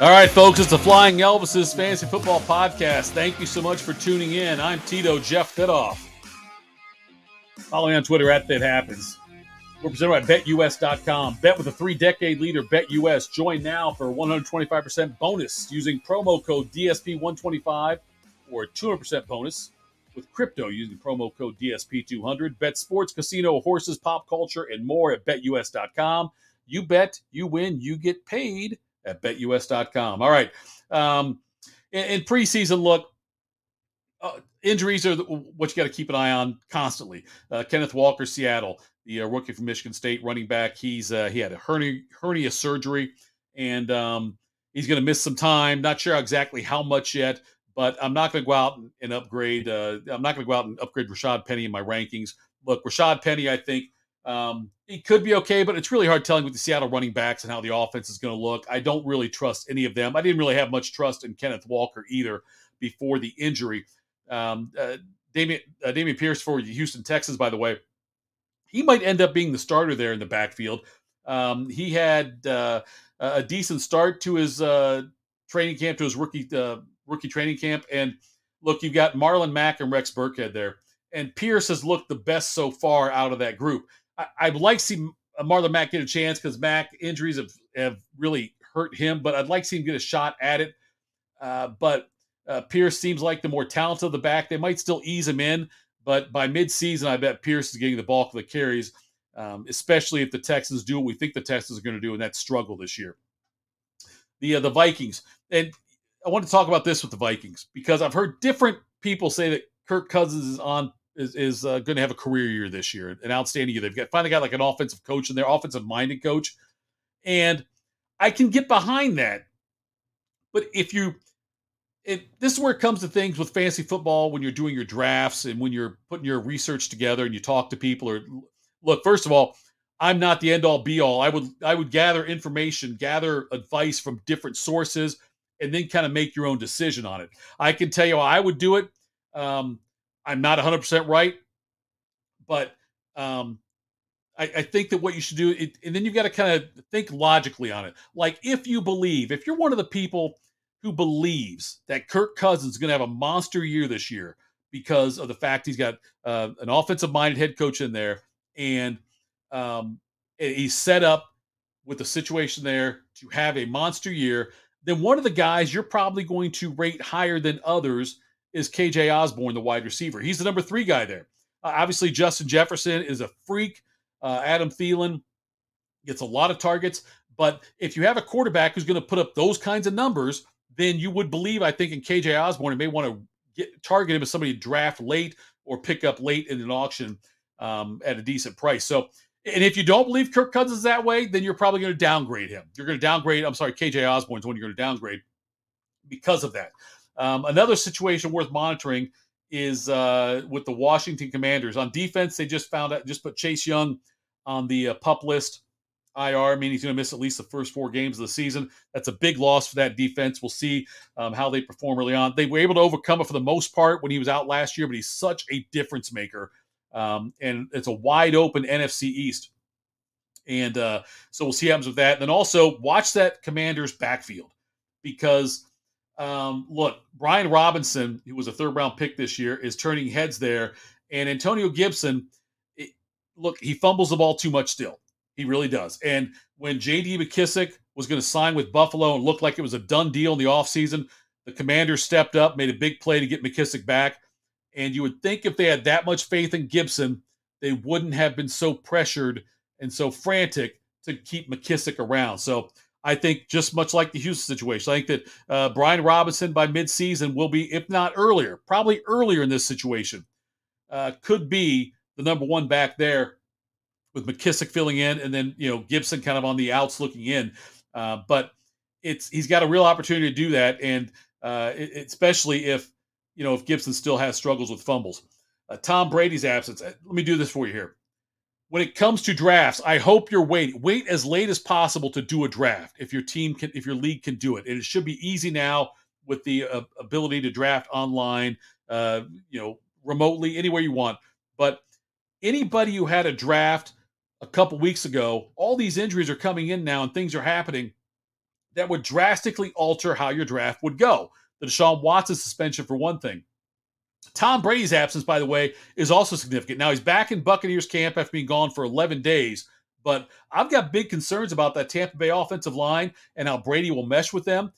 All right, folks, it's the Flying Elvis's Fantasy Football Podcast. Thank you so much for tuning in. I'm Tito Jeff Fitoff. Follow me on Twitter at That Happens. We're presented by BetUS.com. Bet with a three-decade leader, BetUS. Join now for 125% bonus using promo code DSP125 or 200% bonus with crypto using promo code DSP200. Bet sports, casino, horses, pop culture, and more at BetUS.com. You bet, you win, you get paid at betus.com. All right. Um, in, in preseason look, uh, injuries are what you got to keep an eye on constantly. Uh, Kenneth Walker, Seattle, the uh, rookie from Michigan State, running back. He's uh, he had a hernia, hernia surgery, and um, he's going to miss some time. Not sure exactly how much yet, but I'm not going to go out and, upgrade. Uh, I'm not going to go out and upgrade Rashad Penny in my rankings. Look, Rashad Penny, I think um, he could be okay, but it's really hard telling with the Seattle running backs and how the offense is going to look. I don't really trust any of them. I didn't really have much trust in Kenneth Walker either before the injury. Um, uh, Dameon, uh, Dameon Pierce for Houston Texans, by the way, he might end up being the starter there in the backfield. Um, he had uh, a decent start to his uh, training camp, to his rookie uh, rookie training camp, and look, you've got Marlon Mack and Rex Burkhead there, and Pierce has looked the best so far out of that group. I, would like to see Marlon Mack get a chance because Mack injuries have, have really hurt him, but I'd like to see him get a shot at it. Uh, but uh, Pierce seems like the more talented of the back. They might still ease him in, but by midseason, I bet Pierce is getting the bulk of the carries, um, especially if the Texans do what we think the Texans are going to do, in that struggle this year. The uh, the Vikings, and I want to talk about this with the Vikings because I've heard different people say that Kirk Cousins is on is, is uh, going to have a career year this year, an outstanding year. They've got finally got like an offensive coach in there, offensive minded coach, and I can get behind that. But if you, it, this is where it comes to things with fantasy football when you're doing your drafts and when you're putting your research together and you talk to people. Or look, first of all, I'm not the end all be all. I would I would gather information, gather advice from different sources, and then kind of make your own decision on it. I can tell you I would do it. Um, I'm not 100% right, but um, I, I, think that what you should do, it, and then you've got to kind of think logically on it. Like if you believe, if you're one of the people who believes that Kirk Cousins is going to have a monster year this year because of the fact he's got uh, an offensive minded head coach in there and um, he's set up with the situation there to have a monster year, then one of the guys you're probably going to rate higher than others is KJ Osborn, the wide receiver. He's the number three guy there. Uh, obviously, Justin Jefferson is a freak. Uh, Adam Thielen gets a lot of targets. But if you have a quarterback who's going to put up those kinds of numbers, then you would believe, I think, in KJ Osborn and may want to get target him as somebody to draft late or pick up late in an auction um, at a decent price. So, and if you don't believe Kirk Cousins that way, then you're probably going to downgrade him. You're going to downgrade. I'm sorry, KJ Osborn's one you're going to downgrade because of that. Um, another situation worth monitoring is uh, with the Washington Commanders on defense. They just found out, just put Chase Young on the uh, pup list. IR, meaning he's going to miss at least the first four games of the season. That's a big loss for that defense. We'll see um, how they perform early on. They were able to overcome it for the most part when he was out last year, but he's such a difference maker. Um, and it's a wide open NFC East. And uh, so we'll see what happens with that. And then also watch that Commanders backfield because um, look, Brian Robinson, who was a third round pick this year, is turning heads there. And Antonio Gibson, it, look, he fumbles the ball too much still. He really does. And when J.D. McKissic was going to sign with Buffalo and looked like it was a done deal in the offseason, the Commanders stepped up, made a big play to get McKissic back. And you would think if they had that much faith in Gibson, they wouldn't have been so pressured and so frantic to keep McKissic around. So I think just much like the Houston situation, I think that uh, Brian Robinson by midseason will be, if not earlier, probably earlier in this situation, uh, could be the number one back there with McKissic filling in, and then you know Gibson kind of on the outs looking in. Uh, but it's he's got a real opportunity to do that, and uh, it, especially if you know if Gibson still has struggles with fumbles. Uh, Tom Brady's absence. Uh, let me do this for you here. When it comes to drafts, I hope you're waiting. Wait as late as possible to do a draft if your team can, if your league can do it. And it should be easy now with the uh, ability to draft online, uh, you know, remotely, anywhere you want. But anybody who had a draft a couple weeks ago, all these injuries are coming in now and things are happening that would drastically alter how your draft would go. The Deshaun Watson suspension, for one thing. Tom Brady's absence, by the way, is also significant. Now he's back in Buccaneers camp after being gone for 11 days, but I've got big concerns about that Tampa Bay offensive line and how Brady will mesh with them.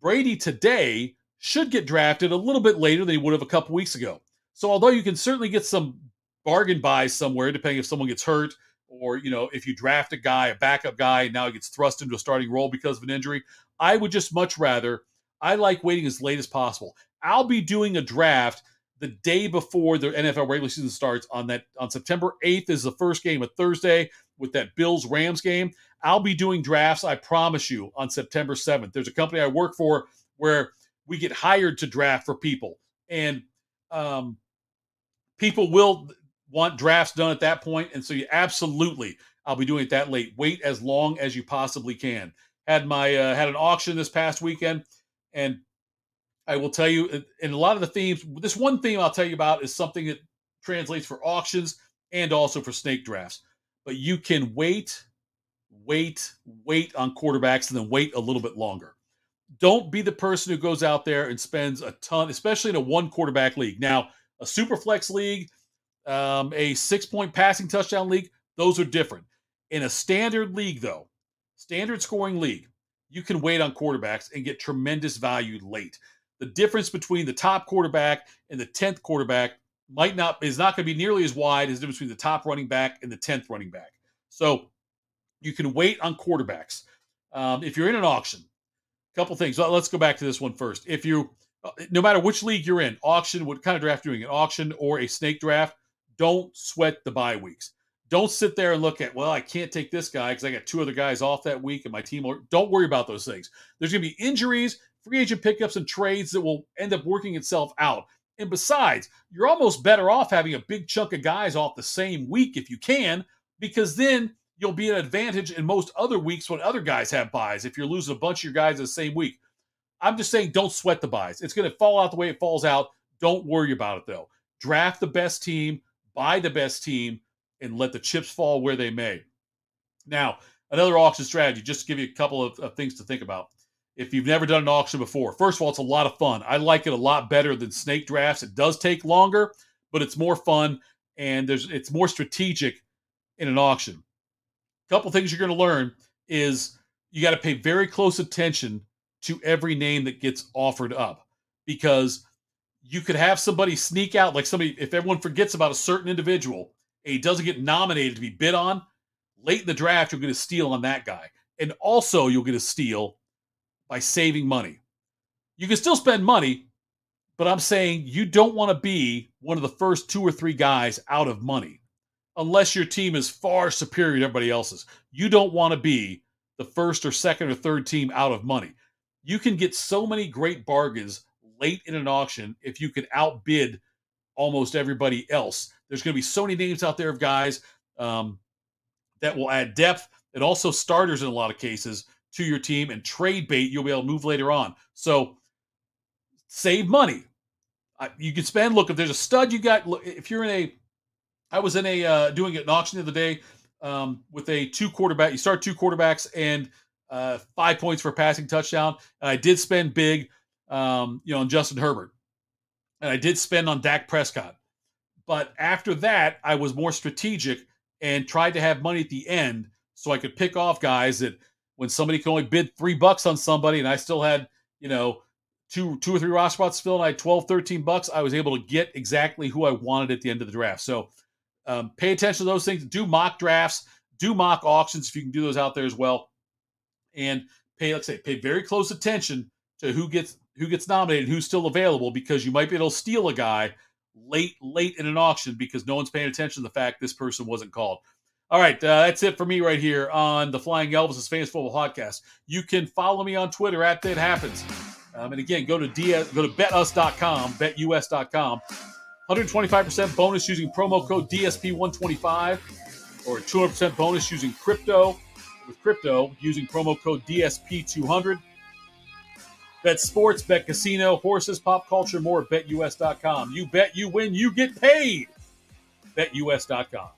Brady today should get drafted a little bit later than he would have a couple weeks ago. So although you can certainly get some bargain buys somewhere, depending if someone gets hurt or you know if you draft a guy, a backup guy, and now he gets thrust into a starting role because of an injury, I would just much rather. I like waiting as late as possible. I'll be doing a draft the day before the NFL regular season starts on that on September 8th is the first game of Thursday with that Bills Rams game. I'll be doing drafts, I promise you, on September 7th. There's a company I work for where we get hired to draft for people. And um, people will want drafts done at that point, And so you absolutely I'll be doing it that late. Wait as long as you possibly can. Had my uh, had an auction this past weekend and I will tell you, in a lot of the themes, this one theme I'll tell you about is something that translates for auctions and also for snake drafts. But you can wait, wait, wait on quarterbacks and then wait a little bit longer. Don't be the person who goes out there and spends a ton, especially in a one quarterback league. Now, a super flex league, um, a six point passing touchdown league, those are different. In a standard league, though, standard scoring league, you can wait on quarterbacks and get tremendous value late the difference between the top quarterback and the 10th quarterback might not is not going to be nearly as wide as the difference between the top running back and the 10th running back. So you can wait on quarterbacks. Um, if you're in an auction, a couple things. Let's go back to this one first. If you, uh, no matter which league you're in, auction, what kind of draft you're doing, an auction or a snake draft, don't sweat the bye weeks. Don't sit there and look at, well, I can't take this guy because I got two other guys off that week and my team. Don't worry about those things. There's going to be injuries free agent pickups and trades that will end up working itself out. And besides, you're almost better off having a big chunk of guys off the same week if you can, because then you'll be an advantage in most other weeks when other guys have buys if you're losing a bunch of your guys in the same week. I'm just saying, don't sweat the buys. It's going to fall out the way it falls out. Don't worry about it, though. Draft the best team, buy the best team, and let the chips fall where they may. Now, another auction strategy, just to give you a couple of, of things to think about if you've never done an auction before. First of all, it's a lot of fun. I like it a lot better than snake drafts. It does take longer, but it's more fun and there's it's more strategic in an auction. A couple things you're going to learn is you got to pay very close attention to every name that gets offered up because you could have somebody sneak out like somebody if everyone forgets about a certain individual and he doesn't get nominated to be bid on late in the draft you'll get a steal on that guy and also you'll get a steal by saving money. You can still spend money, but I'm saying you don't want to be one of the first two or three guys out of money unless your team is far superior to everybody else's. You don't want to be the first or second or third team out of money. You can get so many great bargains late in an auction if you can outbid almost everybody else. There's going to be so many names out there of guys um, that will add depth and also starters in a lot of cases to your team and trade bait you'll be able to move later on. So save money. you can spend. Look, if there's a stud you got, if you're in a, I was in a uh, doing an auction the other day um, with a two quarterback. You start two quarterbacks and uh, five points for a passing touchdown. And I did spend big, um, you know, on Justin Herbert, and I did spend on Dak Prescott. But after that, I was more strategic and tried to have money at the end so I could pick off guys that when somebody could only bid three bucks on somebody and I still had, you know, two two or three roster spots filled and I had 12, 13 bucks, I was able to get exactly who I wanted at the end of the draft. So um, pay attention to those things. Do mock drafts, do mock auctions if you can do those out there as well. And pay, let's say, pay very close attention to who gets who gets nominated, who's still available, because you might be able to steal a guy late late in an auction because no one's paying attention to the fact this person wasn't called. All right, uh, that's it for me right here on the Flying Elvis' Famous Football Podcast. You can follow me on Twitter at That Happens. Um, and again, go to DS, go to betus.com, betus.com. 125% bonus using promo code DSP125 or 200% bonus using crypto with crypto using promo code DSP200. Bet sports, bet casino, horses, pop culture, more at betus.com. You bet, you win, you get paid. BetUS.com.